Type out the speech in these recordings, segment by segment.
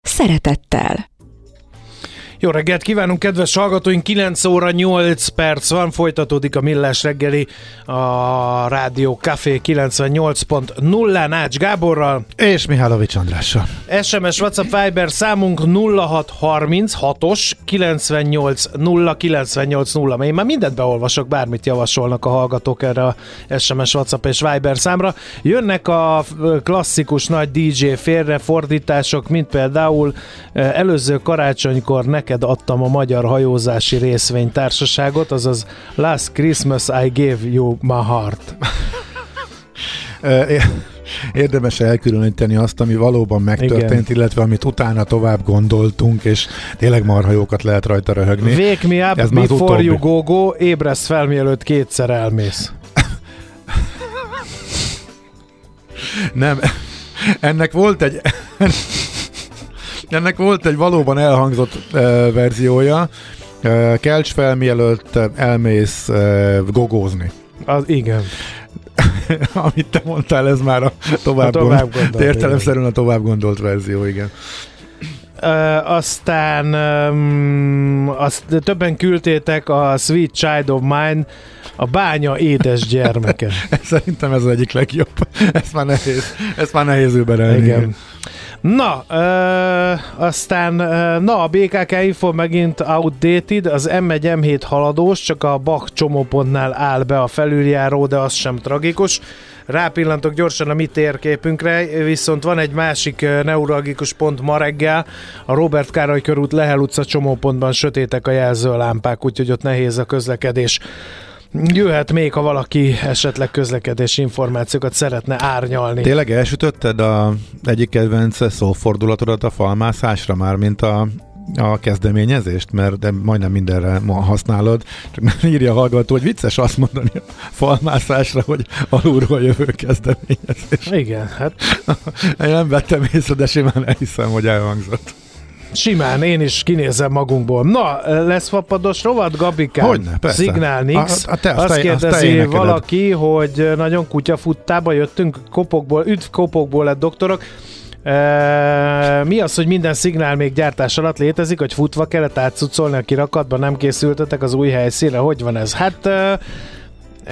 szeretettel. Jó reggelt kívánunk, kedves hallgatóink! 9 óra 8 perc van, folytatódik a Millás reggeli a Rádió Café 98.0 Nács Gáborral. És Mihálovics Andrással. SMS WhatsApp Viber számunk 0636-os 98 0 98 0. Én már mindent beolvasok, bármit javasolnak a hallgatók erre a SMS WhatsApp és Viber számra. Jönnek a klasszikus nagy DJ félrefordítások, mint például előző karácsonykor neked adtam a Magyar Hajózási Részvénytársaságot, azaz Last Christmas I gave you my heart. Érdemes elkülöníteni azt, ami valóban megtörtént, Igen. illetve amit utána tovább gondoltunk, és tényleg marhajókat lehet rajta röhögni. Wake me up Ez before you go go, ébresz fel, mielőtt kétszer elmész. Nem, ennek volt egy... Ennek volt egy valóban elhangzott uh, verziója. Uh, kelcs fel, mielőtt elmész uh, gogózni. Az, igen. Amit te mondtál, ez már a tovább, a tovább gondolt, értelemszerűen a tovább gondolt verzió, igen. Uh, aztán um, azt többen küldtétek a Sweet Child of Mine, a bánya édes gyermeke. Szerintem ez az egyik legjobb. Ez már nehéz, ezt már nehéz überelni. Igen. Na, ö, aztán, ö, na a BKK Info megint outdated, az M1 M7 haladós, csak a Bach csomópontnál áll be a felüljáró, de az sem tragikus. Rápillantok gyorsan a mi térképünkre, viszont van egy másik neuralgikus pont ma reggel, a Robert Károly körút Lehel utca csomópontban sötétek a jelzőlámpák, úgyhogy ott nehéz a közlekedés. Jöhet még, ha valaki esetleg közlekedési információkat szeretne árnyalni. Tényleg elsütötted a egyik kedvenc szófordulatodat a falmászásra már, mint a a kezdeményezést, mert de majdnem mindenre ma használod. Csak írja a hallgató, hogy vicces azt mondani a falmászásra, hogy alulról jövő kezdeményezés. Igen, hát. Én nem vettem észre, de simán elhiszem, hogy elhangzott. Simán, én is kinézem magunkból. Na, lesz fapados rovat, Gabikám? Hogyne, persze. Szignál Nix. A, a te, azt, azt kérdezi azt valaki, hogy nagyon kutyafuttába jöttünk kopokból, üdv kopokból lett doktorok. E, mi az, hogy minden szignál még gyártás alatt létezik, hogy futva kellett átszucolni a kirakatba, nem készültetek az új helyszínre? Hogy van ez? Hát e,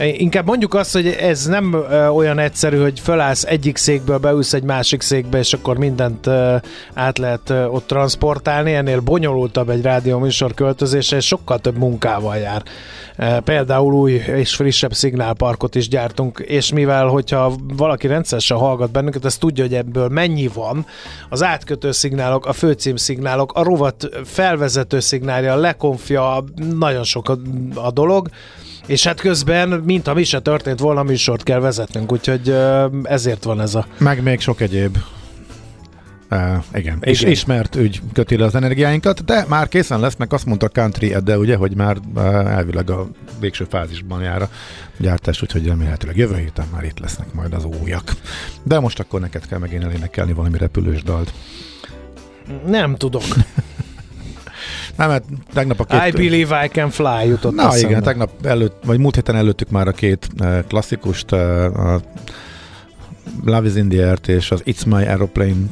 Inkább mondjuk azt, hogy ez nem olyan egyszerű, hogy fölállsz egyik székből, beülsz egy másik székbe, és akkor mindent át lehet ott transportálni. Ennél bonyolultabb egy rádió műsor költözése, és sokkal több munkával jár. Például új és frissebb szignálparkot is gyártunk, és mivel, hogyha valaki rendszeresen hallgat bennünket, ez tudja, hogy ebből mennyi van. Az átkötő szignálok, a főcím szignálok, a rovat felvezető szignálja, a lekonfja, nagyon sok a, a dolog és hát közben, mint mi se történt volna, műsort kell vezetnünk, úgyhogy ezért van ez a... Meg még sok egyéb Uh, igen. igen. És ismert ügy köti le az energiáinkat, de már készen lesznek, azt mondta Country de ugye, hogy már elvileg a végső fázisban jár a gyártás, úgyhogy remélhetőleg jövő héten már itt lesznek majd az újak. De most akkor neked kell megint elénekelni valami repülős dalt. Nem tudok. Nem, mert tegnap a két... I believe I can fly jutott Na eszembe. igen, tegnap előtt, vagy múlt héten előttük már a két uh, klasszikust, uh, a Love is in the Earth és az It's My Aeroplane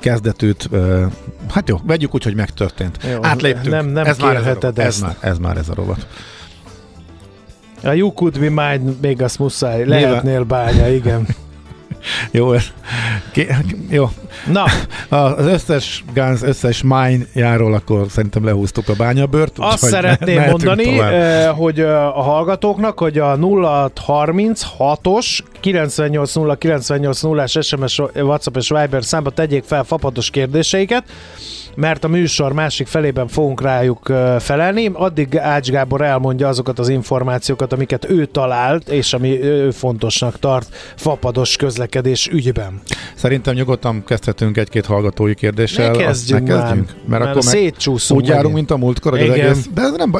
kezdetűt, uh, hát jó, vegyük úgy, hogy megtörtént. Jó, Átléptük. Nem, nem ez már ez, a ez, már, ez már ez a rovat. A You Could Be Mine, még azt muszáj. Lehetnél bánya, igen. jó, Ké, jó. Na. Az összes Guns, összes mine járól akkor szerintem lehúztuk a bányabört. Azt szeretném me- mondani, tovább. hogy a hallgatóknak, hogy a 0636-os 980 980 es SMS, WhatsApp és Viber számba tegyék fel fapados kérdéseiket, mert a műsor másik felében fogunk rájuk felelni. Addig Ács Gábor elmondja azokat az információkat, amiket ő talált, és ami ő fontosnak tart fapados közlekedés ügyben. Szerintem nyugodtan kezdhetünk egy-két hallgatói kérdéssel. Ne kezdjünk, ne kezdjünk mert, mert akkor szétcsúszunk. Úgy járunk, mint a múltkor, az egész, de ez nem,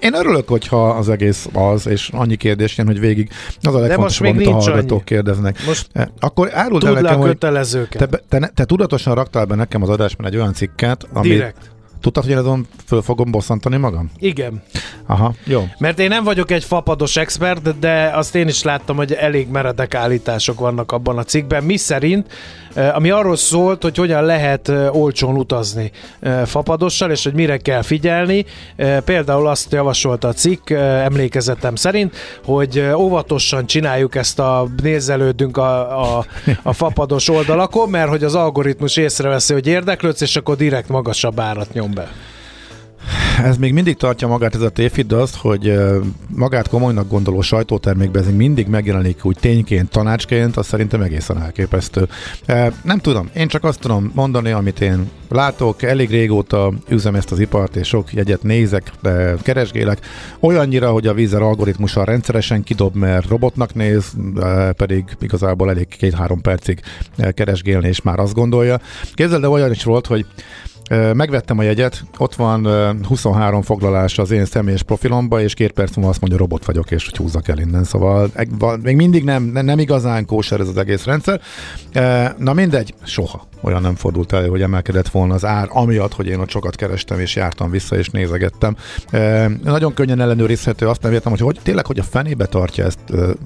én örülök, hogyha az egész az, és annyi kérdés jön, hogy végig az a legfontosabb, amit a hallgatók annyi. kérdeznek. Most akkor áruld el nekem, hogy te, te, te, tudatosan raktál be nekem az adásban egy olyan cikket, ami, Direkt Tudtad, hogy azon föl fogom bosszantani magam? Igen. Aha, jó. Mert én nem vagyok egy fapados expert, de azt én is láttam, hogy elég meredek állítások vannak abban a cikkben. Mi szerint, ami arról szólt, hogy hogyan lehet eh, olcsón utazni eh, fapadossal, és hogy mire kell figyelni. Például azt javasolta a cikk, emlékezetem szerint, hogy óvatosan csináljuk ezt a nézelődünk a, a, a fapados oldalakon, mert hogy az algoritmus észreveszi, hogy érdeklődsz, és akkor direkt magasabb árat nyom be. Ez még mindig tartja magát ez a tévhit, de azt, hogy magát komolynak gondoló sajtótermékben ez mindig megjelenik úgy tényként, tanácsként, az szerintem egészen elképesztő. Nem tudom, én csak azt tudom mondani, amit én látok, elég régóta üzem ezt az ipart, és sok jegyet nézek, de keresgélek. Olyannyira, hogy a vízer algoritmussal rendszeresen kidob, mert robotnak néz, pedig igazából elég két-három percig keresgélni, és már azt gondolja. Képzeld, de olyan is volt, hogy Megvettem a jegyet, ott van 23 foglalás az én személyes profilomba, és két perc múlva azt mondja, robot vagyok, és hogy húzzak el innen. Szóval még mindig nem, nem igazán kóser ez az egész rendszer. Na mindegy, soha olyan nem fordult elő, hogy emelkedett volna az ár, amiatt, hogy én ott sokat kerestem, és jártam vissza, és nézegettem. Nagyon könnyen ellenőrizhető, azt nem értem, hogy, hogy tényleg, hogy a fenébe tartja ezt,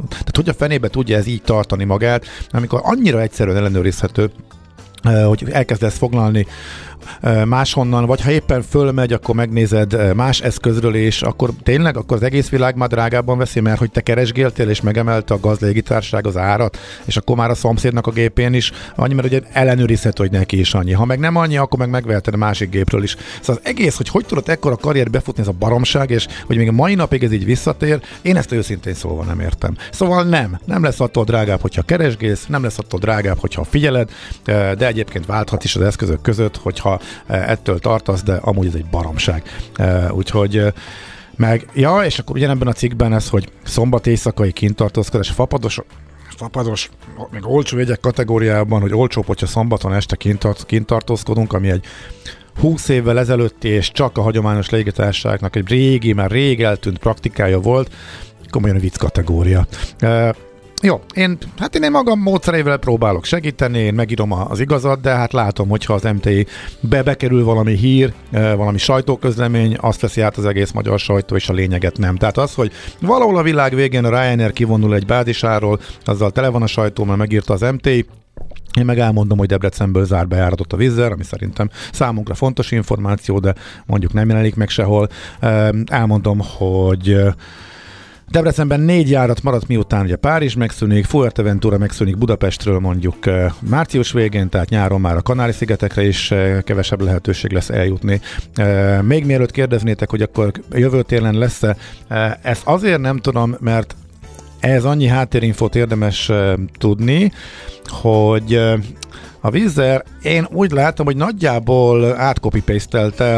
tehát hogy a fenébe tudja ez így tartani magát, amikor annyira egyszerűen ellenőrizhető, hogy elkezdesz foglalni máshonnan, vagy ha éppen fölmegy, akkor megnézed más eszközről, és akkor tényleg akkor az egész világ már drágában veszi, mert hogy te keresgéltél, és megemelte a gazlégitárság az árat, és akkor már a szomszédnak a gépén is annyi, mert ugye ellenőrizhető, hogy neki is annyi. Ha meg nem annyi, akkor meg megveheted a másik gépről is. Szóval az egész, hogy hogy tudod ekkora karrier befutni, ez a baromság, és hogy még a mai napig ez így visszatér, én ezt őszintén szólva nem értem. Szóval nem, nem lesz attól drágább, hogyha keresgélsz, nem lesz attól drágább, hogyha figyeled, de egyébként válthat is az eszközök között, hogyha Eh, ettől tartasz, de amúgy ez egy baromság. Eh, úgyhogy eh, meg, ja, és akkor ugyanebben a cikkben ez, hogy szombat éjszakai kintartózkodás, fapados, fapados, még olcsó jegyek kategóriában, hogy olcsó, hogyha szombaton este kintart, kintartózkodunk, ami egy 20 évvel ezelőtti és csak a hagyományos légitárságnak egy régi, már rég eltűnt praktikája volt, komolyan vicc kategória. Jó, én, hát én magam módszereivel próbálok segíteni, én megírom az igazat, de hát látom, hogyha az MTI be bekerül valami hír, valami sajtóközlemény, azt veszi át az egész magyar sajtó, és a lényeget nem. Tehát az, hogy valahol a világ végén a Ryanair kivonul egy bázisáról, azzal tele van a sajtó, mert megírta az MTI, én meg elmondom, hogy Debrecenből zár bejáratot a vízzel, ami szerintem számunkra fontos információ, de mondjuk nem jelenik meg sehol. Elmondom, hogy Debrecenben négy járat maradt, miután ugye Párizs megszűnik, Fuerteventura megszűnik Budapestről mondjuk március végén, tehát nyáron már a Kanári-szigetekre is kevesebb lehetőség lesz eljutni. Még mielőtt kérdeznétek, hogy akkor jövő télen lesz-e, ezt azért nem tudom, mert ez annyi háttérinfót érdemes tudni, hogy a vízzel én úgy látom, hogy nagyjából átkopi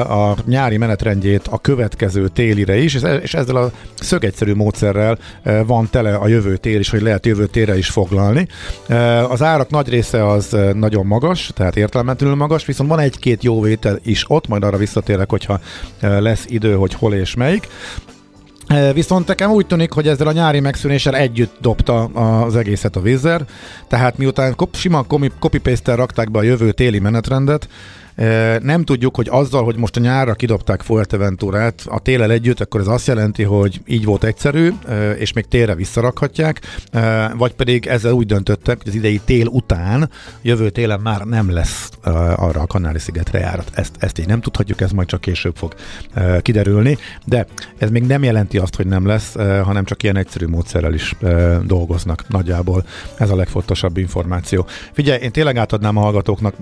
a nyári menetrendjét a következő télire is, és ezzel a szögegyszerű módszerrel van tele a jövő tél is, hogy lehet jövő térre is foglalni. Az árak nagy része az nagyon magas, tehát értelmetlenül magas, viszont van egy-két jó vétel is ott, majd arra visszatérek, hogyha lesz idő, hogy hol és melyik. Viszont nekem úgy tűnik, hogy ezzel a nyári megszűnéssel együtt dobta az egészet a vízzer, tehát miután sima copy-paste-tel rakták be a jövő téli menetrendet, nem tudjuk, hogy azzal, hogy most a nyárra kidobták Fuerteventurát a télel együtt, akkor ez azt jelenti, hogy így volt egyszerű, és még télre visszarakhatják, vagy pedig ezzel úgy döntöttek, hogy az idei tél után, jövő télen már nem lesz arra a Kanári-szigetre járat. Ezt, ezt így nem tudhatjuk, ez majd csak később fog kiderülni, de ez még nem jelenti azt, hogy nem lesz, hanem csak ilyen egyszerű módszerrel is dolgoznak nagyjából. Ez a legfontosabb információ. Figyelj, én tényleg átadnám a hallgatóknak,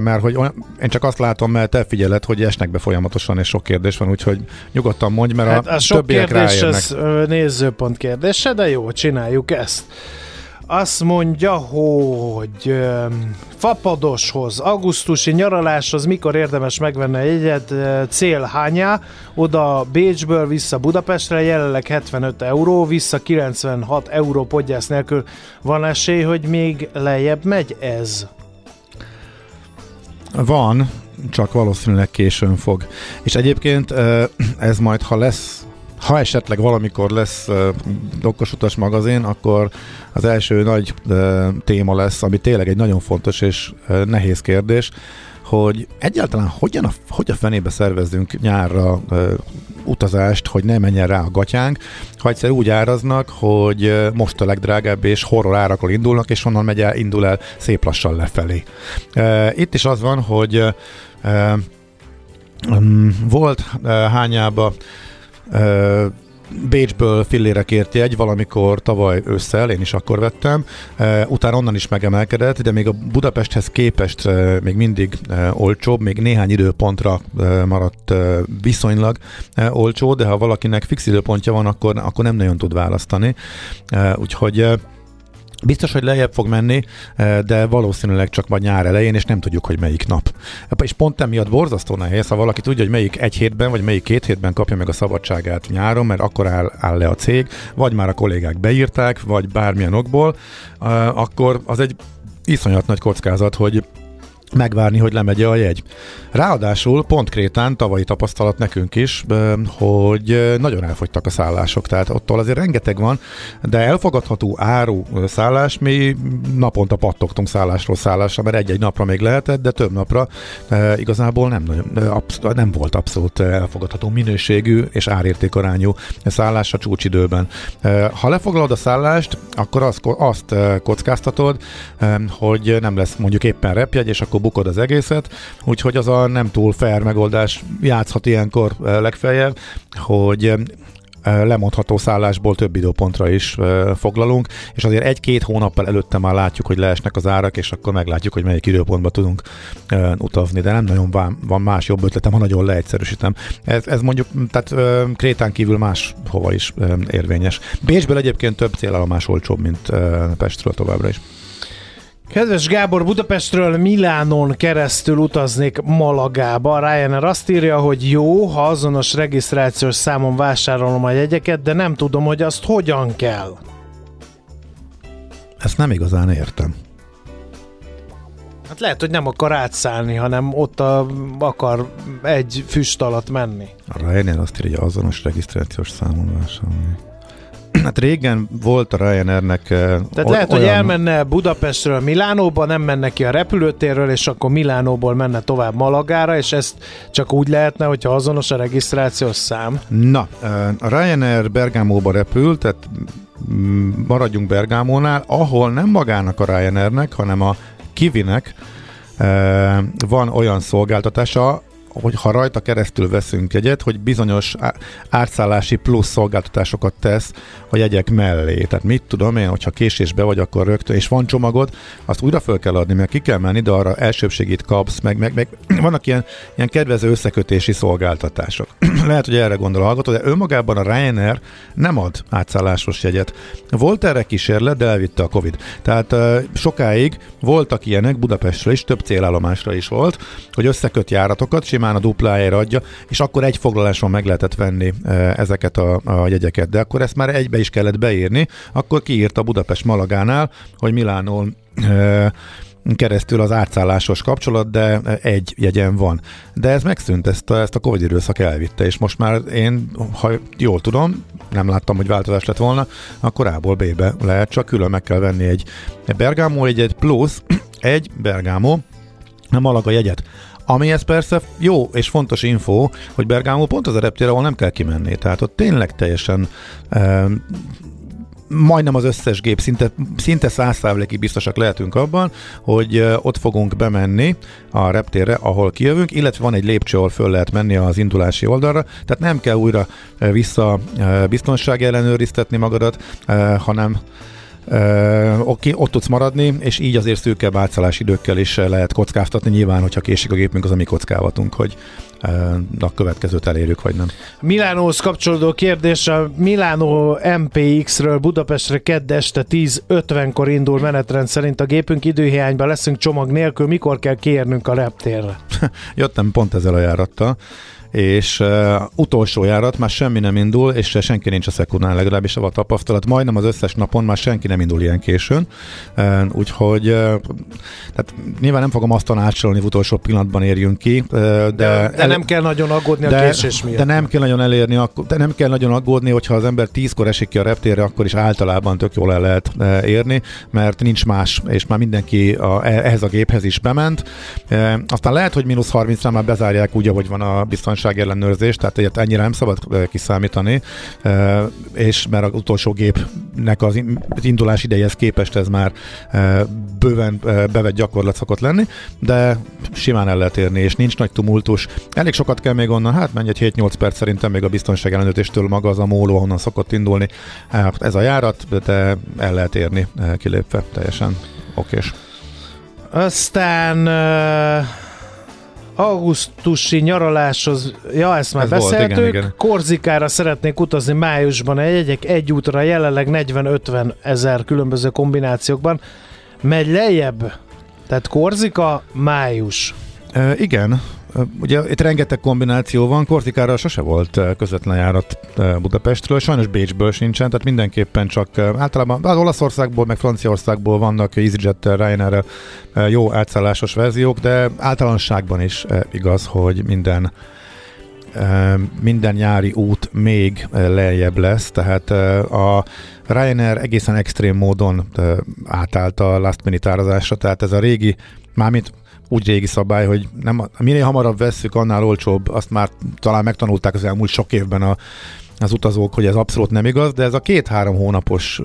mert hogy olyan, én csak azt látom, mert te figyeled, hogy esnek be folyamatosan, és sok kérdés van, úgyhogy nyugodtan mondj, mert hát a, a sok kérdés, ez nézőpont kérdése, de jó, csináljuk ezt. azt mondja, hogy fapadoshoz, augusztusi nyaraláshoz mikor érdemes megvenni a jegyet, cél hányá, oda Bécsből vissza Budapestre, jelenleg 75 euró, vissza 96 euró podgyász nélkül. Van esély, hogy még lejjebb megy ez? Van, csak valószínűleg későn fog. És egyébként ez majd, ha lesz ha esetleg valamikor lesz uh, okos magazin, akkor az első nagy uh, téma lesz, ami tényleg egy nagyon fontos és nehéz kérdés, hogy egyáltalán hogyan a, hogy a fenébe szervezzünk nyárra utazást, hogy ne menjen rá a gatyánk, ha egyszer úgy áraznak, hogy most a legdrágább és horror árakról indulnak, és onnan megy el, indul el szép lassan lefelé. Itt is az van, hogy volt hányába Bécsből fillére kért jegy valamikor tavaly ősszel, én is akkor vettem, utána onnan is megemelkedett, de még a Budapesthez képest még mindig olcsóbb, még néhány időpontra maradt viszonylag olcsó, de ha valakinek fix időpontja van, akkor, akkor nem nagyon tud választani. Úgyhogy Biztos, hogy lejjebb fog menni, eh, de valószínűleg csak majd nyár elején, és nem tudjuk, hogy melyik nap. És pont emiatt borzasztó nehéz, ha valaki tudja, hogy melyik egy hétben, vagy melyik két hétben kapja meg a szabadságát nyáron, mert akkor áll, áll le a cég, vagy már a kollégák beírták, vagy bármilyen okból, eh, akkor az egy iszonyat nagy kockázat, hogy megvárni, hogy lemegye a jegy. Ráadásul pont Krétán tavalyi tapasztalat nekünk is, hogy nagyon elfogytak a szállások, tehát ottól azért rengeteg van, de elfogadható áru szállás, mi naponta pattogtunk szállásról szállásra, mert egy-egy napra még lehetett, de több napra igazából nem, nagyon, nem volt abszolút elfogadható minőségű és árértékarányú szállás a csúcsidőben. Ha lefoglalod a szállást, akkor azt, azt kockáztatod, hogy nem lesz mondjuk éppen repjegy, és akkor bukod az egészet, úgyhogy az a nem túl fair megoldás játszhat ilyenkor eh, legfeljebb, hogy eh, lemondható szállásból több időpontra is eh, foglalunk, és azért egy-két hónappal előtte már látjuk, hogy leesnek az árak, és akkor meglátjuk, hogy melyik időpontba tudunk utazni, de nem nagyon van más jobb ötletem, ha nagyon leegyszerűsítem. Ez, ez mondjuk, tehát Krétán kívül más hova is érvényes. Bécsből egyébként több célállomás olcsóbb, mint Pestről továbbra is. Kedves Gábor, Budapestről Milánon keresztül utaznék Malagába. Ryanair azt írja, hogy jó, ha azonos regisztrációs számon vásárolom a jegyeket, de nem tudom, hogy azt hogyan kell. Ezt nem igazán értem. Hát lehet, hogy nem akar átszállni, hanem ott a, akar egy füst alatt menni. A Ryanair azt írja, hogy azonos regisztrációs számon vásárolni. Hát régen volt a Ryanairnek Tehát lehet, olyan... hogy elmenne Budapestről Milánóba, nem menne ki a repülőtérről, és akkor Milánóból menne tovább Malagára, és ezt csak úgy lehetne, hogyha azonos a regisztrációs szám. Na, a Ryanair Bergámóba repül, tehát maradjunk Bergámónál, ahol nem magának a Ryanairnek, hanem a Kivinek van olyan szolgáltatása, hogy ha rajta keresztül veszünk egyet, hogy bizonyos átszállási plusz szolgáltatásokat tesz a jegyek mellé. Tehát mit tudom én, hogyha késésbe vagy, akkor rögtön, és van csomagod, azt újra föl kell adni, mert ki kell menni, de arra elsőbségit kapsz, meg, meg, meg vannak ilyen, ilyen kedvező összekötési szolgáltatások. Lehet, hogy erre gondol a hallgató, de önmagában a Ryanair nem ad átszállásos jegyet. Volt erre kísérlet, de elvitte a Covid. Tehát sokáig voltak ilyenek, Budapestre is, több célállomásra is volt, hogy összeköt járatokat, simán a duplájára adja, és akkor egy foglaláson meg lehetett venni ezeket a, a jegyeket. De akkor ezt már egybe is kellett beírni, akkor kiírta Budapest Malagánál, hogy Milánón keresztül az átszállásos kapcsolat, de egy jegyen van. De ez megszűnt, ezt a, ezt a Covid időszak elvitte, és most már én, ha jól tudom, nem láttam, hogy változás lett volna, akkor A-ból B-be lehet, csak külön meg kell venni egy Bergamo jegyet plusz egy Bergamo a Malaga jegyet. Ami ez persze jó és fontos info, hogy Bergamo pont az a reptér, ahol nem kell kimenni. Tehát ott tényleg teljesen majdnem az összes gép, szinte, szinte száz biztosak lehetünk abban, hogy ott fogunk bemenni a reptérre, ahol kijövünk, illetve van egy lépcső, ahol föl lehet menni az indulási oldalra, tehát nem kell újra vissza biztonsági ellenőriztetni magadat, hanem oké, ott tudsz maradni, és így azért szűkebb átszállás időkkel is lehet kockáztatni. Nyilván, hogyha késik a gépünk, az a mi kockávatunk, hogy a következőt elérjük, vagy nem. Milánóhoz kapcsolódó kérdés, a Milánó MPX-ről Budapestre kedd este 10.50-kor indul menetrend szerint a gépünk időhiányban leszünk csomag nélkül, mikor kell kérnünk a reptérre? Jöttem pont ezzel a járattal és uh, utolsó járat már semmi nem indul, és senki nincs a szekundán, legalábbis a tapasztalat. Majdnem az összes napon már senki nem indul ilyen későn, uh, úgyhogy uh, tehát nyilván nem fogom azt tanácsolni, hogy utolsó pillanatban érjünk ki, uh, de, de, de nem kell nagyon aggódni de, a késés miatt. De nem kell nagyon elérni, de nem kell nagyon aggódni, hogyha az ember tízkor esik ki a reptérre, akkor is általában tök jól el lehet uh, érni, mert nincs más, és már mindenki a, ehhez a géphez is bement. Uh, aztán lehet, hogy mínusz 30-ra már bezárják úgy, ahogy van a biztonság biztonsági ellenőrzés, tehát egyet ennyire nem szabad kiszámítani, és mert az utolsó gépnek az indulás idejehez képest ez már bőven bevett gyakorlat szokott lenni, de simán el lehet érni, és nincs nagy tumultus. Elég sokat kell még onnan, hát menj egy 7-8 perc szerintem még a biztonság ellenőrzéstől maga az a móló, ahonnan szokott indulni. Ez a járat, de el lehet érni kilépve teljesen okés. Aztán uh augusztusi nyaraláshoz, ja ezt már Ez beszéltük, volt, igen, igen. Korzikára szeretnék utazni májusban, a jegyek egy útra jelenleg 40-50 ezer különböző kombinációkban. Megy lejjebb? Tehát Korzika, május. E, igen, Ugye itt rengeteg kombináció van, Kortikára sose volt közvetlen járat Budapestről, sajnos Bécsből sincsen, tehát mindenképpen csak általában az Olaszországból, meg Franciaországból vannak EasyJet, ryanair jó átszállásos verziók, de általánosságban is igaz, hogy minden minden nyári út még lejjebb lesz, tehát a Ryanair egészen extrém módon átállt a last minute árazásra, tehát ez a régi, mármint úgy régi szabály, hogy nem, minél hamarabb vesszük, annál olcsóbb, azt már talán megtanulták az elmúlt sok évben a az utazók, hogy ez abszolút nem igaz, de ez a két-három hónapos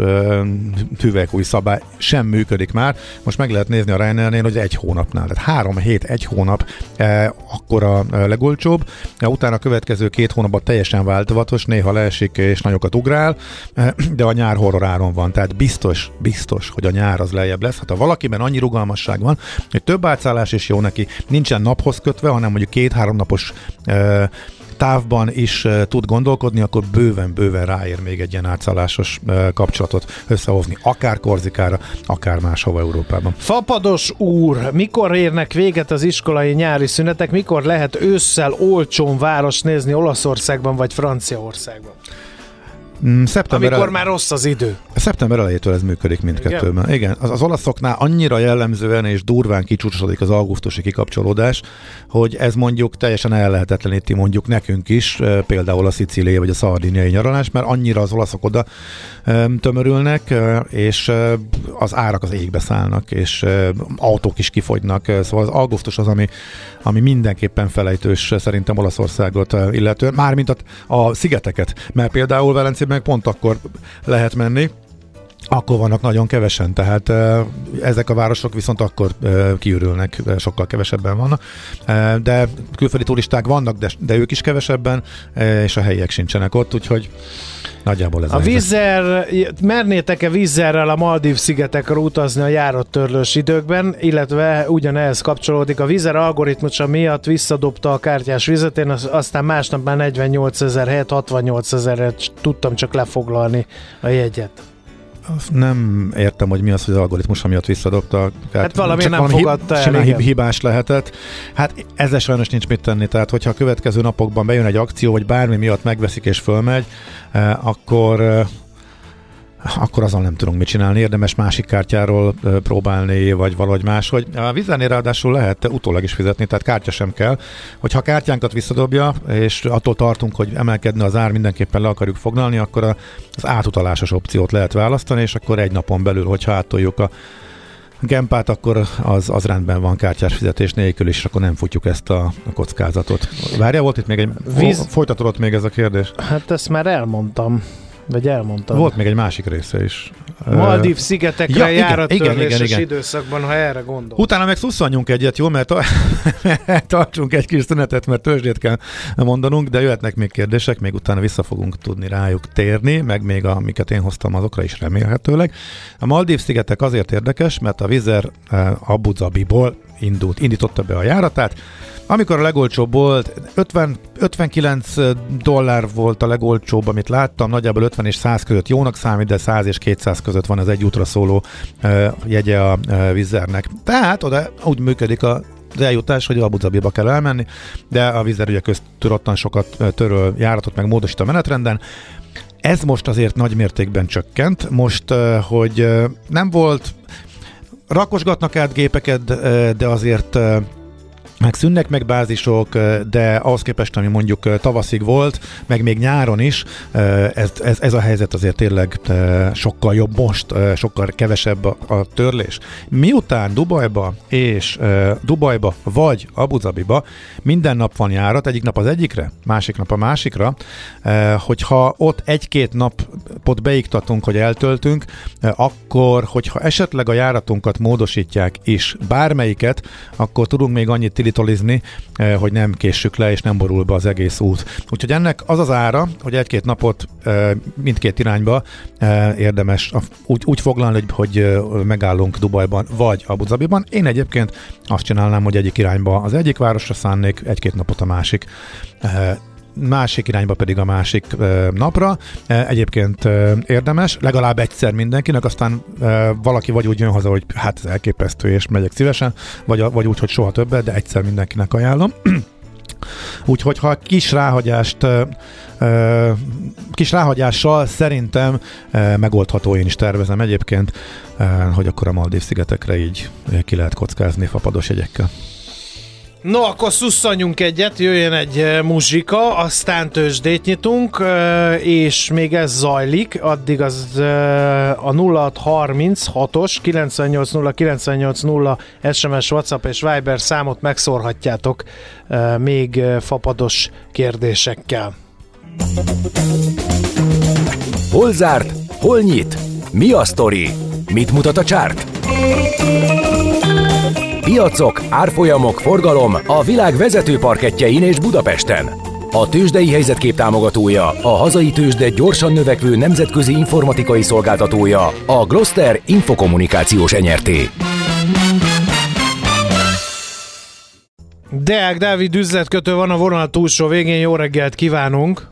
hüvelykúj szabály sem működik már. Most meg lehet nézni a Ryanairnél, hogy egy hónapnál, tehát három hét, egy hónap e, akkor a legolcsóbb, e, utána a következő két hónapban teljesen változatos, néha leesik és nagyokat ugrál, e, de a nyár horroráron van, tehát biztos, biztos, hogy a nyár az lejjebb lesz. Hát ha valakiben annyi rugalmasság van, hogy több átszállás is jó neki, nincsen naphoz kötve, hanem mondjuk két-három napos e, távban is tud gondolkodni, akkor bőven-bőven ráér még egy ilyen átszállásos uh, kapcsolatot összehozni, akár Korzikára, akár máshova Európában. Fapados úr, mikor érnek véget az iskolai nyári szünetek, mikor lehet ősszel olcsón város nézni Olaszországban vagy Franciaországban? Mm, szeptember Amikor el... már rossz az idő. Szeptember elejétől ez működik mindkettőben. Igen, Igen. Az, az olaszoknál annyira jellemzően és durván kicsúcsosodik az augusztusi kikapcsolódás, hogy ez mondjuk teljesen ellehetetleníti mondjuk nekünk is, például a szicíliai vagy a szardiniai nyaralás, mert annyira az olaszok oda tömörülnek, és az árak az égbe szállnak, és autók is kifogynak. Szóval az augusztus az, ami, ami mindenképpen felejtős szerintem Olaszországot illetően, mármint a, a szigeteket, mert például Velencében pont akkor lehet menni, akkor vannak nagyon kevesen, tehát ezek a városok viszont akkor kiürülnek, sokkal kevesebben vannak, de külföldi turisták vannak, de, de ők is kevesebben, és a helyiek sincsenek ott, úgyhogy nagyjából ez a vízzer, mernétek-e vízzerrel a Maldív szigetekre utazni a járattörlős időkben, illetve ugyanehhez kapcsolódik a vízer algoritmusa miatt visszadobta a kártyás vizet, én aztán másnap már 48 ezer helyett 68 ezerre tudtam csak lefoglalni a jegyet. Azt nem értem, hogy mi az, hogy az algoritmus miatt visszadobta. Hát valami nem valami fogadta hib- el, hib- hibás lehetett. Hát ezzel sajnos nincs mit tenni, tehát hogyha a következő napokban bejön egy akció, vagy bármi miatt megveszik és fölmegy, eh, akkor eh, akkor azon nem tudunk mit csinálni, érdemes másik kártyáról próbálni, vagy valahogy máshogy. A vizenél ráadásul lehet utólag is fizetni, tehát kártya sem kell. Hogyha a kártyánkat visszadobja, és attól tartunk, hogy emelkedne az ár, mindenképpen le akarjuk foglalni, akkor az átutalásos opciót lehet választani, és akkor egy napon belül, hogyha átoljuk a Gempát, akkor az, az rendben van kártyás fizetés nélkül, és akkor nem futjuk ezt a, a kockázatot. Várja, volt itt még egy... Víz... Folytatódott még ez a kérdés? Hát ezt már elmondtam. Vagy elmondtam. Volt még egy másik része is. Maldív szigetekre ja, járat igen, igen, igen, igen. időszakban, ha erre gondol. Utána meg szusszanjunk egyet, jó? Mert tartsunk egy kis szünetet, mert törzsét kell mondanunk, de jöhetnek még kérdések, még utána vissza fogunk tudni rájuk térni, meg még amiket én hoztam azokra is remélhetőleg. A Maldív szigetek azért érdekes, mert a Vizer Abu Dhabiból indult, indította be a járatát, amikor a legolcsóbb volt, 50, 59 dollár volt a legolcsóbb, amit láttam, nagyjából 50 és 100 között jónak számít, de 100 és 200 között van az egy útra szóló uh, jegye a uh, Vizernek. Tehát oda úgy működik a az eljutás, hogy Abu Dhabiba kell elmenni, de a Vizer ugye köztudottan sokat töröl járatot, meg módosít a menetrenden. Ez most azért nagy mértékben csökkent. Most, hogy nem volt, rakosgatnak át gépeket, de azért meg szűnnek meg bázisok, de ahhoz képest, ami mondjuk tavaszig volt, meg még nyáron is, ez, ez, ez a helyzet azért tényleg sokkal jobb most, sokkal kevesebb a, a törlés. Miután Dubajba és Dubajba vagy Abu Dhabiba minden nap van járat, egyik nap az egyikre, másik nap a másikra, hogyha ott egy-két napot beiktatunk, hogy eltöltünk, akkor, hogyha esetleg a járatunkat módosítják is bármelyiket, akkor tudunk még annyit tilitolizni, eh, hogy nem késsük le, és nem borul be az egész út. Úgyhogy ennek az az ára, hogy egy-két napot eh, mindkét irányba eh, érdemes úgy, úgy foglalni, hogy, megállunk Dubajban vagy Abu Dhabiban. Én egyébként azt csinálnám, hogy egyik irányba az egyik városra szánnék, egy-két napot a másik másik irányba pedig a másik napra. Egyébként érdemes, legalább egyszer mindenkinek, aztán valaki vagy úgy jön haza, hogy hát ez elképesztő, és megyek szívesen, vagy, vagy úgy, hogy soha többet, de egyszer mindenkinek ajánlom. Úgyhogy ha kis ráhagyást kis ráhagyással szerintem megoldható, én is tervezem egyébként, hogy akkor a Maldív szigetekre így ki lehet kockázni fapados jegyekkel. No, akkor szusszanjunk egyet, jöjjön egy eh, muzsika, aztán tőzsdét nyitunk, eh, és még ez zajlik, addig az eh, a 0636-os 980 980 SMS, WhatsApp és Viber számot megszórhatjátok még fapados kérdésekkel. Hol zárt? Hol nyit? Mi a sztori? Mit mutat a csárt? Piacok, árfolyamok, forgalom a világ vezető parketjein és Budapesten. A tőzsdei helyzetkép támogatója, a hazai tőzsde gyorsan növekvő nemzetközi informatikai szolgáltatója, a Gloster Infokommunikációs enyerté. Deák Dávid üzletkötő van a vonal túlsó végén, jó reggelt kívánunk!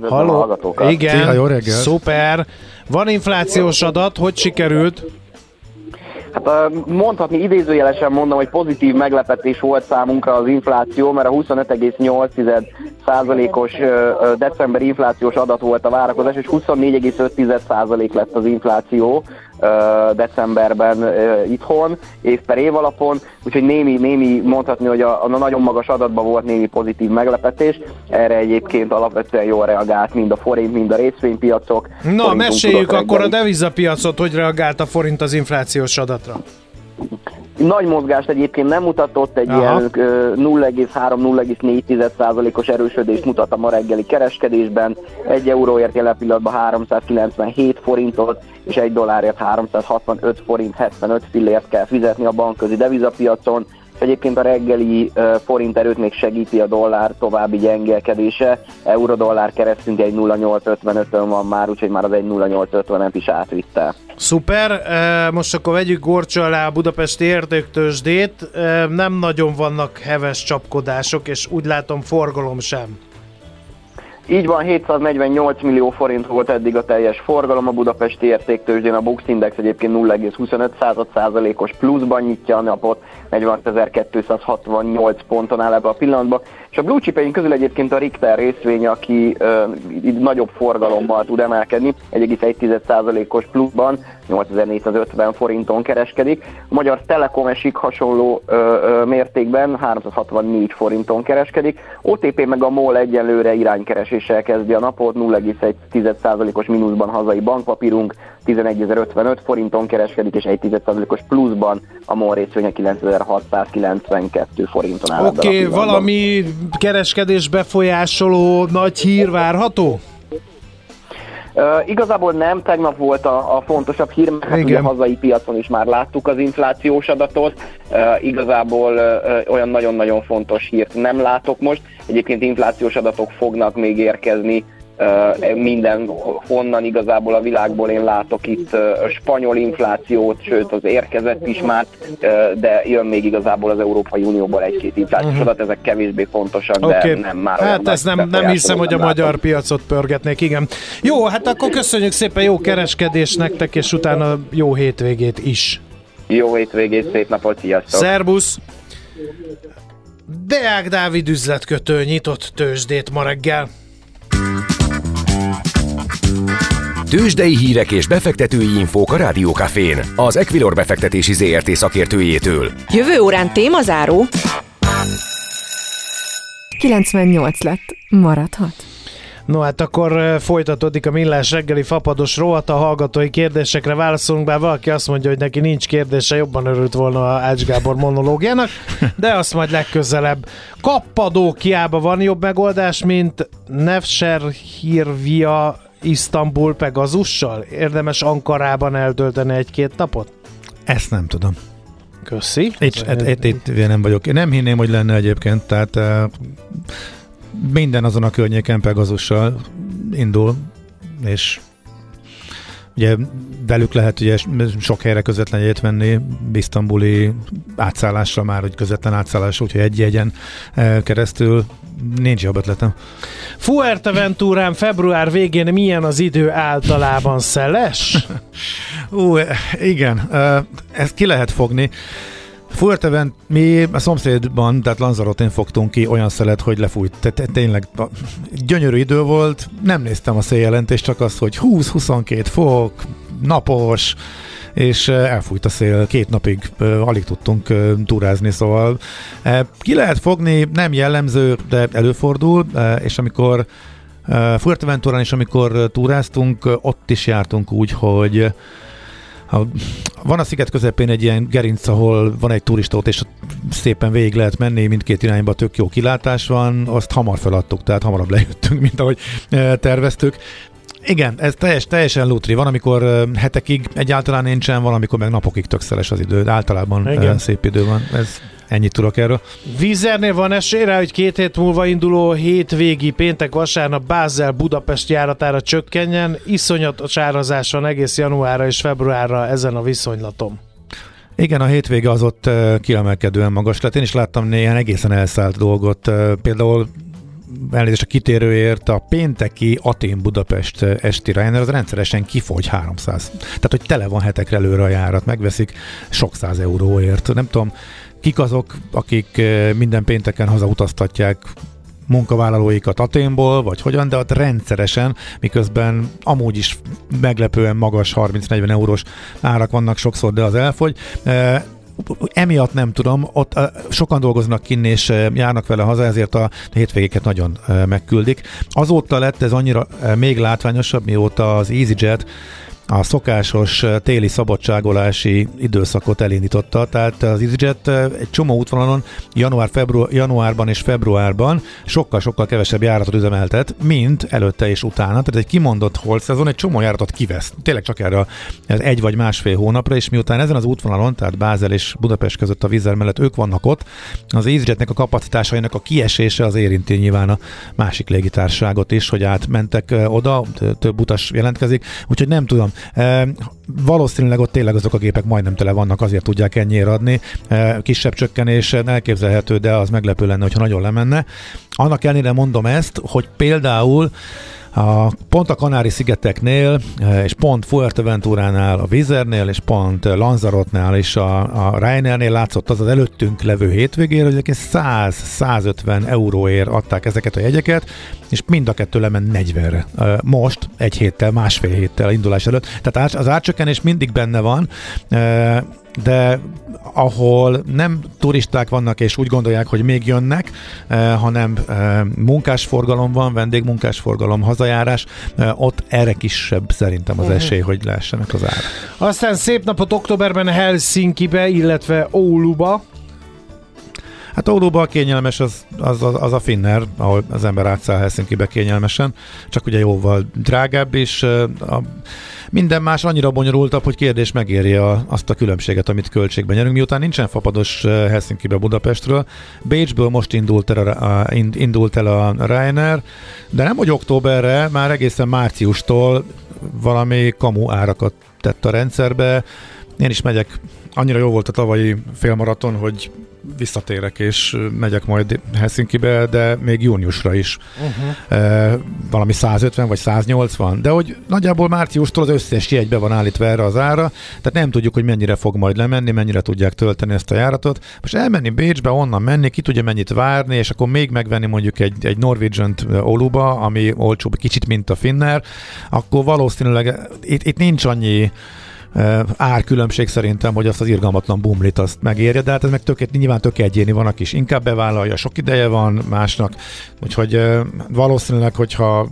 Halló, igen, Szia, jó reggelt. szuper! Van inflációs adat, hogy sikerült? Hát mondhatni idézőjelesen mondom, hogy pozitív meglepetés volt számunkra az infláció, mert a 25,8 százalékos decemberi inflációs adat volt a várakozás, és 24,5 százalék lett az infláció decemberben itthon, év per év alapon, úgyhogy némi, némi mondhatni, hogy a, a nagyon magas adatban volt némi pozitív meglepetés, erre egyébként alapvetően jól reagált mind a forint, mind a részvénypiacok. Na, meséljük akkor a devizapiacot, hogy reagált a forint az inflációs adatra. Nagy mozgást egyébként nem mutatott, egy Aha. ilyen 0,3-0,4%-os erősödést mutat a ma reggeli kereskedésben. Egy euróért jelen pillanatban 397 forintot, és egy dollárért 365 forint 75 fillért kell fizetni a bankközi devizapiacon. Egyébként a reggeli forint erőt még segíti a dollár további gyengelkedése. Euró-dollár keresztünk egy 0,855-ön van már, úgyhogy már az egy 0,850-et is átvitte. Szuper, most akkor vegyük gorcsa alá a budapesti értéktősdét. Nem nagyon vannak heves csapkodások, és úgy látom forgalom sem. Így van, 748 millió forint volt eddig a teljes forgalom a budapesti értéktőzsdén, a Bux Index egyébként 0,25 százalékos pluszban nyitja a napot, 46.268 ponton áll ebbe a pillanatban, és a blue chip közül egyébként a Richter részvény, aki ö, nagyobb forgalommal tud emelkedni, 1,1%-os pluszban, 8450 forinton kereskedik. A Magyar Telekom esik hasonló ö, ö, mértékben, 364 forinton kereskedik. OTP meg a MOL egyelőre iránykereséssel kezdi a napot, 0,1%-os mínuszban hazai bankpapírunk, 11.055 forinton kereskedik, és 1,1%-os pluszban a MOL részvénye 9692 forinton áll. Oké, okay, valami kereskedés befolyásoló nagy hír várható? Uh, igazából nem, tegnap volt a, a fontosabb hír, mert hát ugye a hazai piacon is már láttuk az inflációs adatot, uh, igazából uh, olyan nagyon-nagyon fontos hírt nem látok most, egyébként inflációs adatok fognak még érkezni minden honnan igazából a világból én látok itt spanyol inflációt, sőt az érkezett is már, de jön még igazából az Európai Unióból egy-két inflációs uh-huh. adat, ezek kevésbé fontosak, okay. de nem már Hát ezt nem, nem hiszem, hogy a látom. magyar piacot pörgetnék, igen. Jó, hát akkor köszönjük szépen, jó kereskedés nektek, és utána jó hétvégét is. Jó hétvégét, szép napot, sziasztok! Szerbusz! Deák Dávid üzletkötő nyitott tőzsdét ma reggel. Tőzsdei hírek és befektetői infók a Rádiókafén, az Equilor befektetési ZRT szakértőjétől. Jövő órán témazáró. 98 lett. Maradhat. No hát akkor folytatódik a millás reggeli fapados rovat, a hallgatói kérdésekre válaszolunk, bár valaki azt mondja, hogy neki nincs kérdése, jobban örült volna a Ács Gábor monológiának, de azt majd legközelebb. Kappadókiába van jobb megoldás, mint Nefser Hirvia Isztambul Pegazussal? Érdemes Ankarában eltölteni egy-két napot? Ezt nem tudom. Köszi. Itt, itt, itt, itt nem vagyok. Én nem hinném, hogy lenne egyébként, tehát uh, minden azon a környéken Pegazussal indul, és ugye velük lehet ugye sok helyre közvetlen jegyet venni, isztambuli átszállásra már, hogy közvetlen átszállás, úgyhogy egy jegyen keresztül nincs jobb ötletem. Fuerteventurán február végén milyen az idő általában szeles? Ú, igen, ezt ki lehet fogni. Fuertevent, mi a szomszédban, tehát Lanzarotén fogtunk ki olyan szelet, hogy lefújt. Tehát tényleg gyönyörű idő volt, nem néztem a széljelentést, csak az, hogy 20-22 fok, napos, és elfújt a szél, két napig alig tudtunk túrázni, szóval ki lehet fogni, nem jellemző, de előfordul, és amikor Fuerteventurán is, amikor túráztunk, ott is jártunk úgy, hogy van a sziget közepén egy ilyen gerinc, ahol van egy turistót, és szépen végig lehet menni, mindkét irányba tök jó kilátás van, azt hamar feladtuk, tehát hamarabb lejöttünk, mint ahogy terveztük. Igen, ez teljes, teljesen lútri. Van, amikor hetekig egyáltalán nincsen, van, amikor meg napokig tökszeles az idő. De általában Igen. szép idő van. Ez Ennyit tudok erről. Vízernél van esély rá, hogy két hét múlva induló hétvégi péntek vasárnap Bázel Budapest járatára csökkenjen. Iszonyatos árazás van egész januárra és februárra ezen a viszonylatom. Igen, a hétvége az ott kiemelkedően magas lett. Én is láttam néhány egészen elszállt dolgot. Például elnézést a kitérőért, a pénteki Atén-Budapest esti Ryanair az rendszeresen kifogy 300. Tehát, hogy tele van hetekre előre a járat, megveszik sok száz euróért. Nem tudom, kik azok, akik minden pénteken hazautaztatják munkavállalóikat Aténból, vagy hogyan, de ott rendszeresen, miközben amúgy is meglepően magas 30-40 eurós árak vannak sokszor, de az elfogy emiatt nem tudom, ott sokan dolgoznak kinn és járnak vele haza, ezért a hétvégéket nagyon megküldik. Azóta lett ez annyira még látványosabb, mióta az EasyJet a szokásos téli szabadságolási időszakot elindította, tehát az EasyJet egy csomó útvonalon január, február, januárban és februárban sokkal-sokkal kevesebb járatot üzemeltet, mint előtte és utána, tehát egy kimondott holt szezon egy csomó járatot kivesz, tényleg csak erre az egy vagy másfél hónapra, és miután ezen az útvonalon, tehát Bázel és Budapest között a vízzel mellett ők vannak ott, az EasyJetnek a kapacitásainak a kiesése az érinti nyilván a másik légitárságot is, hogy átmentek oda, több utas jelentkezik, úgyhogy nem tudom, E, valószínűleg ott tényleg azok a gépek majdnem tele vannak, azért tudják ennyire adni. E, kisebb csökkenés elképzelhető, de az meglepő lenne, hogyha nagyon lemenne. Annak ellenére mondom ezt, hogy például a, pont a Kanári-szigeteknél, eh, és pont Fuerteventuránál, a Vizernél, és pont Lanzarotnál és a, a Ryanairnél látszott az az előttünk levő hétvégére, hogy 100-150 euróért adták ezeket a jegyeket, és mind a kettő lement 40-re. Eh, most, egy héttel, másfél héttel indulás előtt. Tehát az átcsökkenés mindig benne van, eh, de ahol nem turisták vannak és úgy gondolják, hogy még jönnek, eh, hanem eh, munkásforgalom van, vendégmunkásforgalom, hazajárás, eh, ott erre kisebb szerintem az mhm. esély, hogy leessenek az árak. Aztán szép napot októberben Helsinki-be, illetve Ouluba. Hát Ouluban kényelmes az, az, az, az a Finner, ahol az ember átszáll Helsinki-be kényelmesen, csak ugye jóval drágább, és a, minden más annyira bonyolultabb, hogy kérdés megéri a, azt a különbséget, amit költségben nyerünk. Miután nincsen fapados Helsinki-be Budapestről, Bécsből most indult el a, a, indult el a Ryanair, de nem hogy októberre, már egészen márciustól valami kamu árakat tett a rendszerbe. Én is megyek, annyira jó volt a tavalyi félmaraton, hogy visszatérek és megyek majd Helsinki-be, de még júniusra is. Uh-huh. E, valami 150 vagy 180, de hogy nagyjából márciustól az összes jegybe van állítva erre az ára, tehát nem tudjuk, hogy mennyire fog majd lemenni, mennyire tudják tölteni ezt a járatot. Most elmenni Bécsbe, onnan menni, ki tudja mennyit várni, és akkor még megvenni mondjuk egy, egy Norwegian-t Oluba, ami olcsóbb kicsit, mint a Finner, akkor valószínűleg itt, itt nincs annyi árkülönbség szerintem, hogy azt az irgalmatlan bumlit azt megérje, de hát ez meg tök, nyilván tök egyéni, van, aki is inkább bevállalja, sok ideje van másnak, úgyhogy valószínűleg, hogyha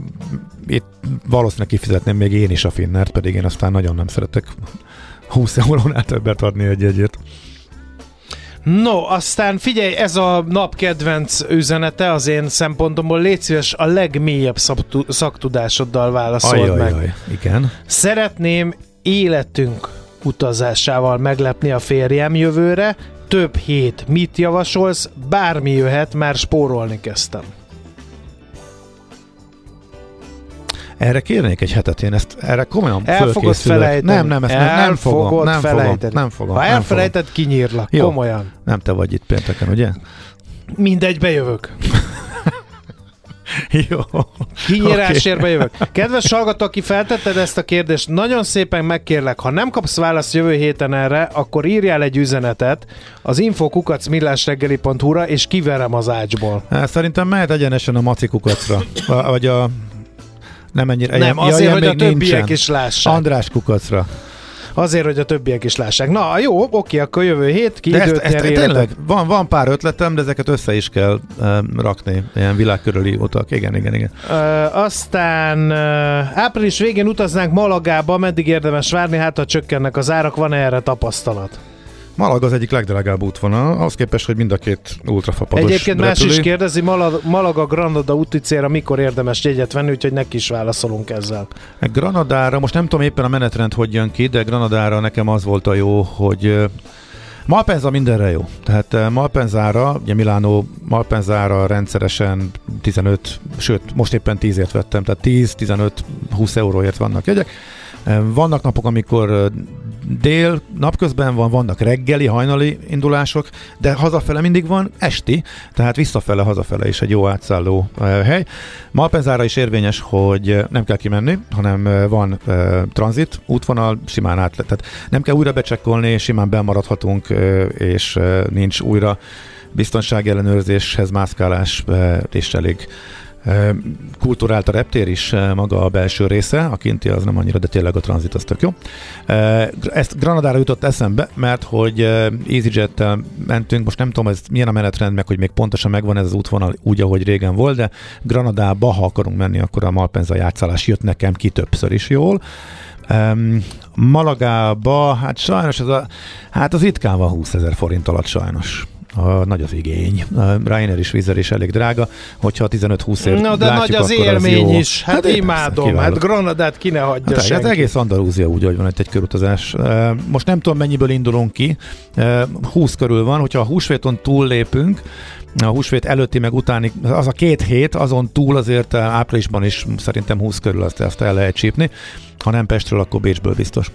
itt valószínűleg kifizetném még én is a Finnert, pedig én aztán nagyon nem szeretek 20 eurónál többet adni egy egyet. No, aztán figyelj, ez a nap kedvenc üzenete az én szempontomból. Légy szíves, a legmélyebb szaktudásoddal válaszold meg. Ajaj, igen. Szeretném életünk utazásával meglepni a férjem jövőre. Több hét. Mit javasolsz? Bármi jöhet, már spórolni kezdtem. Erre kérnék egy hetet, én ezt erre komolyan El fogod felejteni. Nem, nem, ezt nem, nem fogom. Nem felejteni. fogom, nem fogom. Ha nem elfelejted, fogom. kinyírlak. Jó. Komolyan. Nem te vagy itt pénteken, ugye? Mindegy, bejövök. Jó. Kinyírásért okay. jövök. Kedves hallgató, aki feltetted ezt a kérdést, nagyon szépen megkérlek, ha nem kapsz választ jövő héten erre, akkor írjál egy üzenetet az infokukacmillásreggeli.hu-ra, és kiverem az ácsból. Hát, szerintem mehet egyenesen a macikukacra, vagy a nem ennyire. Nem, azért, ja, hogy a többiek nincsen. is lássák. András kukacra. Azért, hogy a többiek is lássák. Na jó, oké, akkor jövő hét ki de időt ezt, ezt, tényleg, van, van pár ötletem, de ezeket össze is kell um, rakni. Ilyen világkörüli utak. Igen, igen, igen. Uh, aztán uh, április végén utaznánk Malagába, meddig érdemes várni, hát ha csökkennek az árak, van erre tapasztalat? Malaga az egyik legdrágább útvonal, ahhoz képest, hogy mind a két ultrafapados Egyébként repülő. más is kérdezi, Malaga Granada úti célra mikor érdemes jegyet venni, úgyhogy neki is válaszolunk ezzel. Granadára, most nem tudom éppen a menetrend hogy jön ki, de Granadára nekem az volt a jó, hogy Malpenza mindenre jó. Tehát Malpenzára, ugye Milánó Malpenzára rendszeresen 15, sőt, most éppen 10ért vettem, tehát 10-15-20 euróért vannak jegyek. Vannak napok, amikor dél, napközben van, vannak reggeli, hajnali indulások, de hazafele mindig van esti, tehát visszafele, hazafele is egy jó átszálló hely. Malpenzára is érvényes, hogy nem kell kimenni, hanem van e, tranzit, útvonal, simán át, tehát nem kell újra becsekkolni, simán bemaradhatunk, és nincs újra biztonsági ellenőrzéshez mászkálás, és elég kulturált a reptér is maga a belső része, a kinti az nem annyira, de tényleg a tranzit az tök jó. Ezt Granadára jutott eszembe, mert hogy EasyJet-tel mentünk, most nem tudom, ez milyen a menetrend, meg hogy még pontosan megvan ez az útvonal úgy, ahogy régen volt, de Granadába, ha akarunk menni, akkor a Malpenza játszálás jött nekem ki többször is jól. Um, Malagába, hát sajnos ez a, hát az ritkán van 20 ezer forint alatt sajnos a, nagy az igény. Ryanair is Vizer is elég drága, hogyha 15-20 év Na, de látjuk, nagy az élmény az is. Hát, hát imádom, persze, hát Granadát ki ne hagyja hát, hát egész Andalúzia úgy, hogy van itt egy körutazás. Most nem tudom, mennyiből indulunk ki. 20 körül van, hogyha a húsvéton túllépünk, a húsvét előtti meg utáni, az a két hét, azon túl azért áprilisban is szerintem 20 körül azt, azt el lehet csípni. Ha nem Pestről, akkor Bécsből biztos.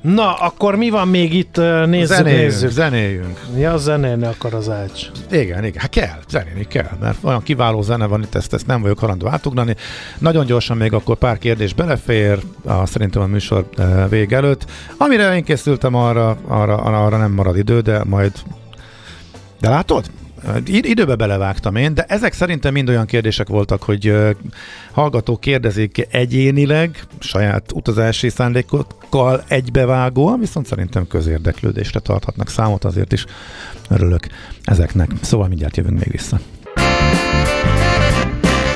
Na, akkor mi van még itt? Nézzük, zenéljünk, nézzük. zenéljünk. Ja, zenélni akar az ács. Igen, igen. Hát kell, zenélni kell, mert olyan kiváló zene van itt, ezt, ezt nem vagyok halandó átugrani. Nagyon gyorsan még akkor pár kérdés belefér, a, szerintem a műsor vég előtt. Amire én készültem, arra, arra, arra nem marad idő, de majd de látod? Időbe belevágtam én, de ezek szerintem mind olyan kérdések voltak, hogy hallgatók kérdezik egyénileg, saját utazási szándékokkal egybevágóan, viszont szerintem közérdeklődésre tarthatnak számot, azért is örülök ezeknek. Szóval mindjárt jövünk még vissza.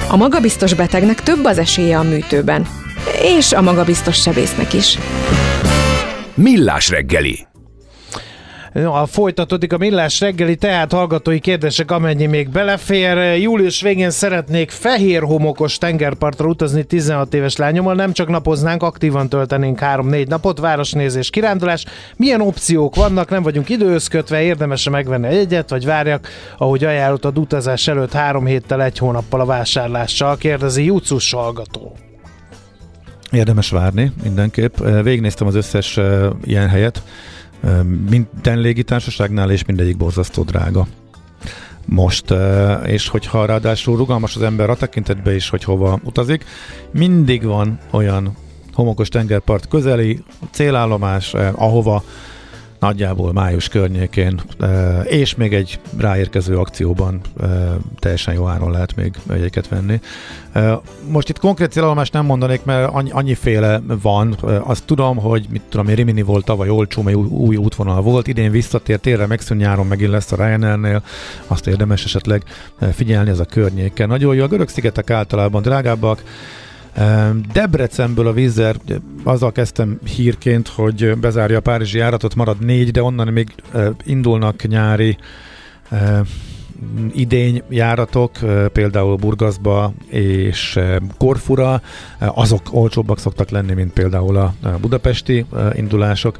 A magabiztos betegnek több az esélye a műtőben, és a magabiztos sebésznek is. Millás reggeli No, folytatódik a millás reggeli, tehát hallgatói kérdések, amennyi még belefér. Július végén szeretnék fehér homokos tengerpartra utazni 16 éves lányommal, nem csak napoznánk, aktívan töltenénk 3-4 napot, városnézés, kirándulás. Milyen opciók vannak, nem vagyunk időszkötve, érdemes megvenni egyet, vagy várjak, ahogy ajánlottad utazás előtt három héttel, egy hónappal a vásárlással, kérdezi Jucus hallgató. Érdemes várni mindenképp. Végnéztem az összes ilyen helyet, minden légitársaságnál, és mindegyik borzasztó drága. Most, és hogyha ráadásul rugalmas az ember a tekintetbe is, hogy hova utazik, mindig van olyan homokos tengerpart közeli célállomás, ahova nagyjából május környékén, és még egy ráérkező akcióban teljesen jó áron lehet még egyeket venni. Most itt konkrét célállomást nem mondanék, mert annyi, annyiféle van. Azt tudom, hogy mit tudom én, Rimini volt tavaly olcsó, mert új útvonal volt, idén visszatért, térre megszűn nyáron megint lesz a Ryanairnél, azt érdemes esetleg figyelni, az a környéken. Nagyon jó, a görög szigetek általában drágábbak, Debrecenből a vízzer, azzal kezdtem hírként, hogy bezárja a Párizsi járatot, marad négy, de onnan még indulnak nyári idény járatok, például Burgaszba és Korfura, azok olcsóbbak szoktak lenni, mint például a budapesti indulások.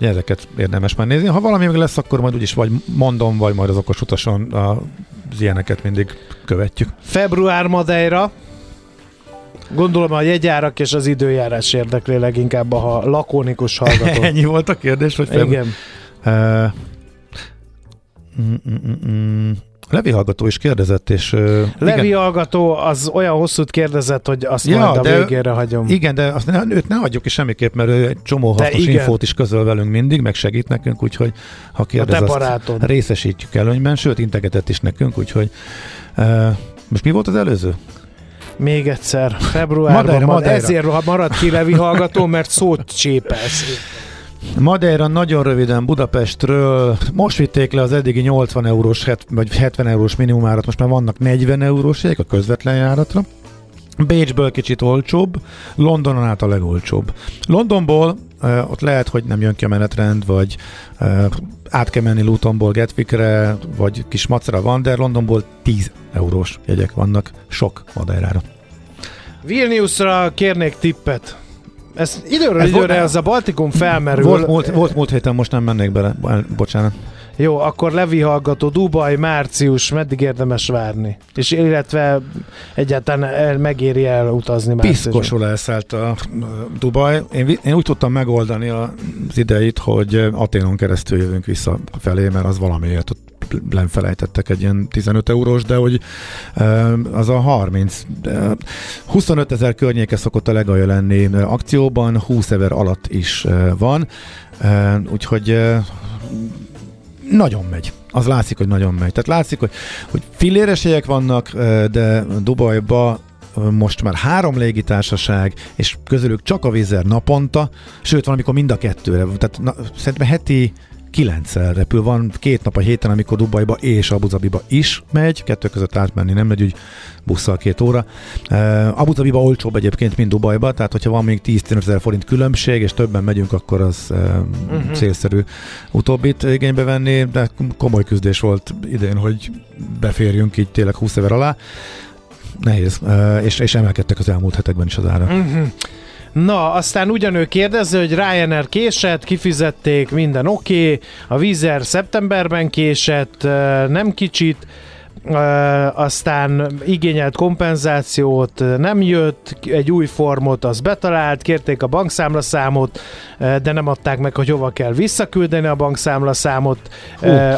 Ezeket érdemes már nézni. Ha valami meg lesz, akkor majd úgyis vagy mondom, vagy majd az okos utason az ilyeneket mindig követjük. Február Madeira, Gondolom a jegyárak és az időjárás érdekli leginkább a lakonikus hallgató. Ennyi volt a kérdés, hogy fel... Igen. Uh, Levi hallgató is kérdezett, és... Uh, Levi igen. hallgató az olyan hosszút kérdezett, hogy azt ja, majd a de, végére hagyom. Igen, de azt ne, őt ne hagyjuk ki semmiképp, mert ő egy csomó hasznos infót is közöl velünk mindig, meg segít nekünk, úgyhogy ha kérdez, azt részesítjük előnyben, sőt, integetett is nekünk, úgyhogy... Uh, most mi volt az előző? Még egyszer, februárban, Madeira, Madeira. ezért maradt ki Levi hallgató, mert szót csépelsz. Madeira nagyon röviden Budapestről, most vitték le az eddigi 80 eurós vagy 70 eurós minimumárat, most már vannak 40 eurós a közvetlen járatra. Bécsből kicsit olcsóbb, Londonon át a legolcsóbb. Londonból ott lehet, hogy nem jön ki a menetrend, vagy át kell menni Lutonból Gatwickre, vagy kis macera van, de Londonból 10 eurós jegyek vannak sok Madeirára. Vilniusra kérnék tippet. Ez időről Ez időre volt, ez a Baltikum felmerül. Volt, volt, volt múlt héten, most nem mennék bele, bocsánat. Jó, akkor Levi hallgató, Dubaj, március, meddig érdemes várni? És illetve egyáltalán megéri el utazni márciusban? Piszkosul elszállt a Dubaj. Én, én úgy tudtam megoldani az ideit, hogy Aténon keresztül jövünk vissza felé, mert az valamiért ott lenfelejtettek egy ilyen 15 eurós, de hogy az a 30, 25 ezer környéke szokott a legalja lenni akcióban, 20 ezer alatt is van, úgyhogy nagyon megy. Az látszik, hogy nagyon megy. Tehát látszik, hogy, hogy filléres jegyek vannak, de Dubajba most már három légitársaság, és közülük csak a Vizer naponta, sőt, valamikor mind a kettőre. Tehát na, szerintem heti kilencszer repül. Van két nap a héten, amikor Dubajba és Abu Dhabiba is megy, kettő között átmenni nem megy, úgy busszal két óra. Uh, Abu Dhabiba olcsóbb egyébként, mint Dubajba, tehát hogyha van még 10 ezer forint különbség, és többen megyünk, akkor az uh, uh-huh. célszerű utóbbit igénybe venni, de komoly küzdés volt idén, hogy beférjünk így tényleg 20 ezer alá. Nehéz, uh, és, és emelkedtek az elmúlt hetekben is az ára. Uh-huh. Na, aztán ugyanő kérdező, hogy Ryanair késett, kifizették, minden oké, okay. a Vizer szeptemberben késett, nem kicsit, aztán igényelt kompenzációt, nem jött, egy új formot az betalált, kérték a bankszámlaszámot, de nem adták meg, hogy hova kell visszaküldeni a bankszámlaszámot.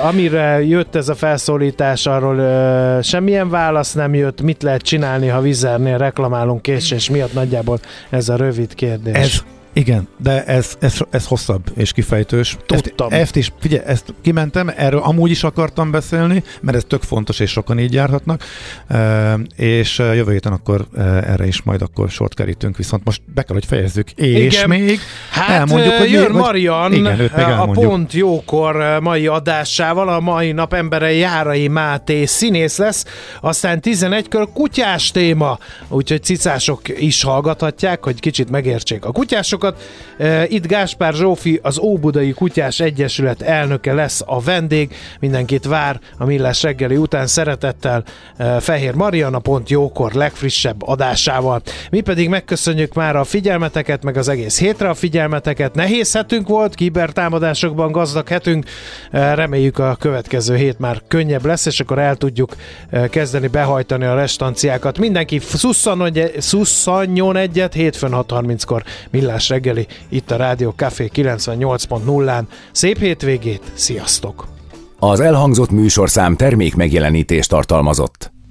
Amire jött ez a felszólítás, arról semmilyen válasz nem jött. Mit lehet csinálni, ha vizernél reklamálunk késés miatt? Nagyjából ez a rövid kérdés. Ez igen, de ez, ez, ez hosszabb és kifejtős. Tudtam. Ezt, ezt is, figyelj, ezt kimentem, erről amúgy is akartam beszélni, mert ez tök fontos, és sokan így járhatnak, és jövő héten akkor erre is majd akkor sort kerítünk, viszont most be kell, hogy fejezzük. És igen. még hát elmondjuk, hogy jön mi, Marian igen, a Pont Jókor mai adásával, a mai nap embere Járai Máté színész lesz, aztán 11-kör kutyás téma, úgyhogy cicások is hallgathatják, hogy kicsit megértsék a kutyásokat, hallgatókat. Itt Gáspár Zsófi, az Óbudai Kutyás Egyesület elnöke lesz a vendég. Mindenkit vár a Millás reggeli után szeretettel Fehér Mariana pont jókor legfrissebb adásával. Mi pedig megköszönjük már a figyelmeteket, meg az egész hétre a figyelmeteket. Nehéz hetünk volt, kibertámadásokban gazdag hetünk. Reméljük a következő hét már könnyebb lesz, és akkor el tudjuk kezdeni behajtani a restanciákat. Mindenki szusszanjon egyet, hétfőn 6.30-kor Reggeli, itt a Rádió Café 98.0-án. Szép hétvégét, sziasztok! Az elhangzott műsorszám termék megjelenítést tartalmazott.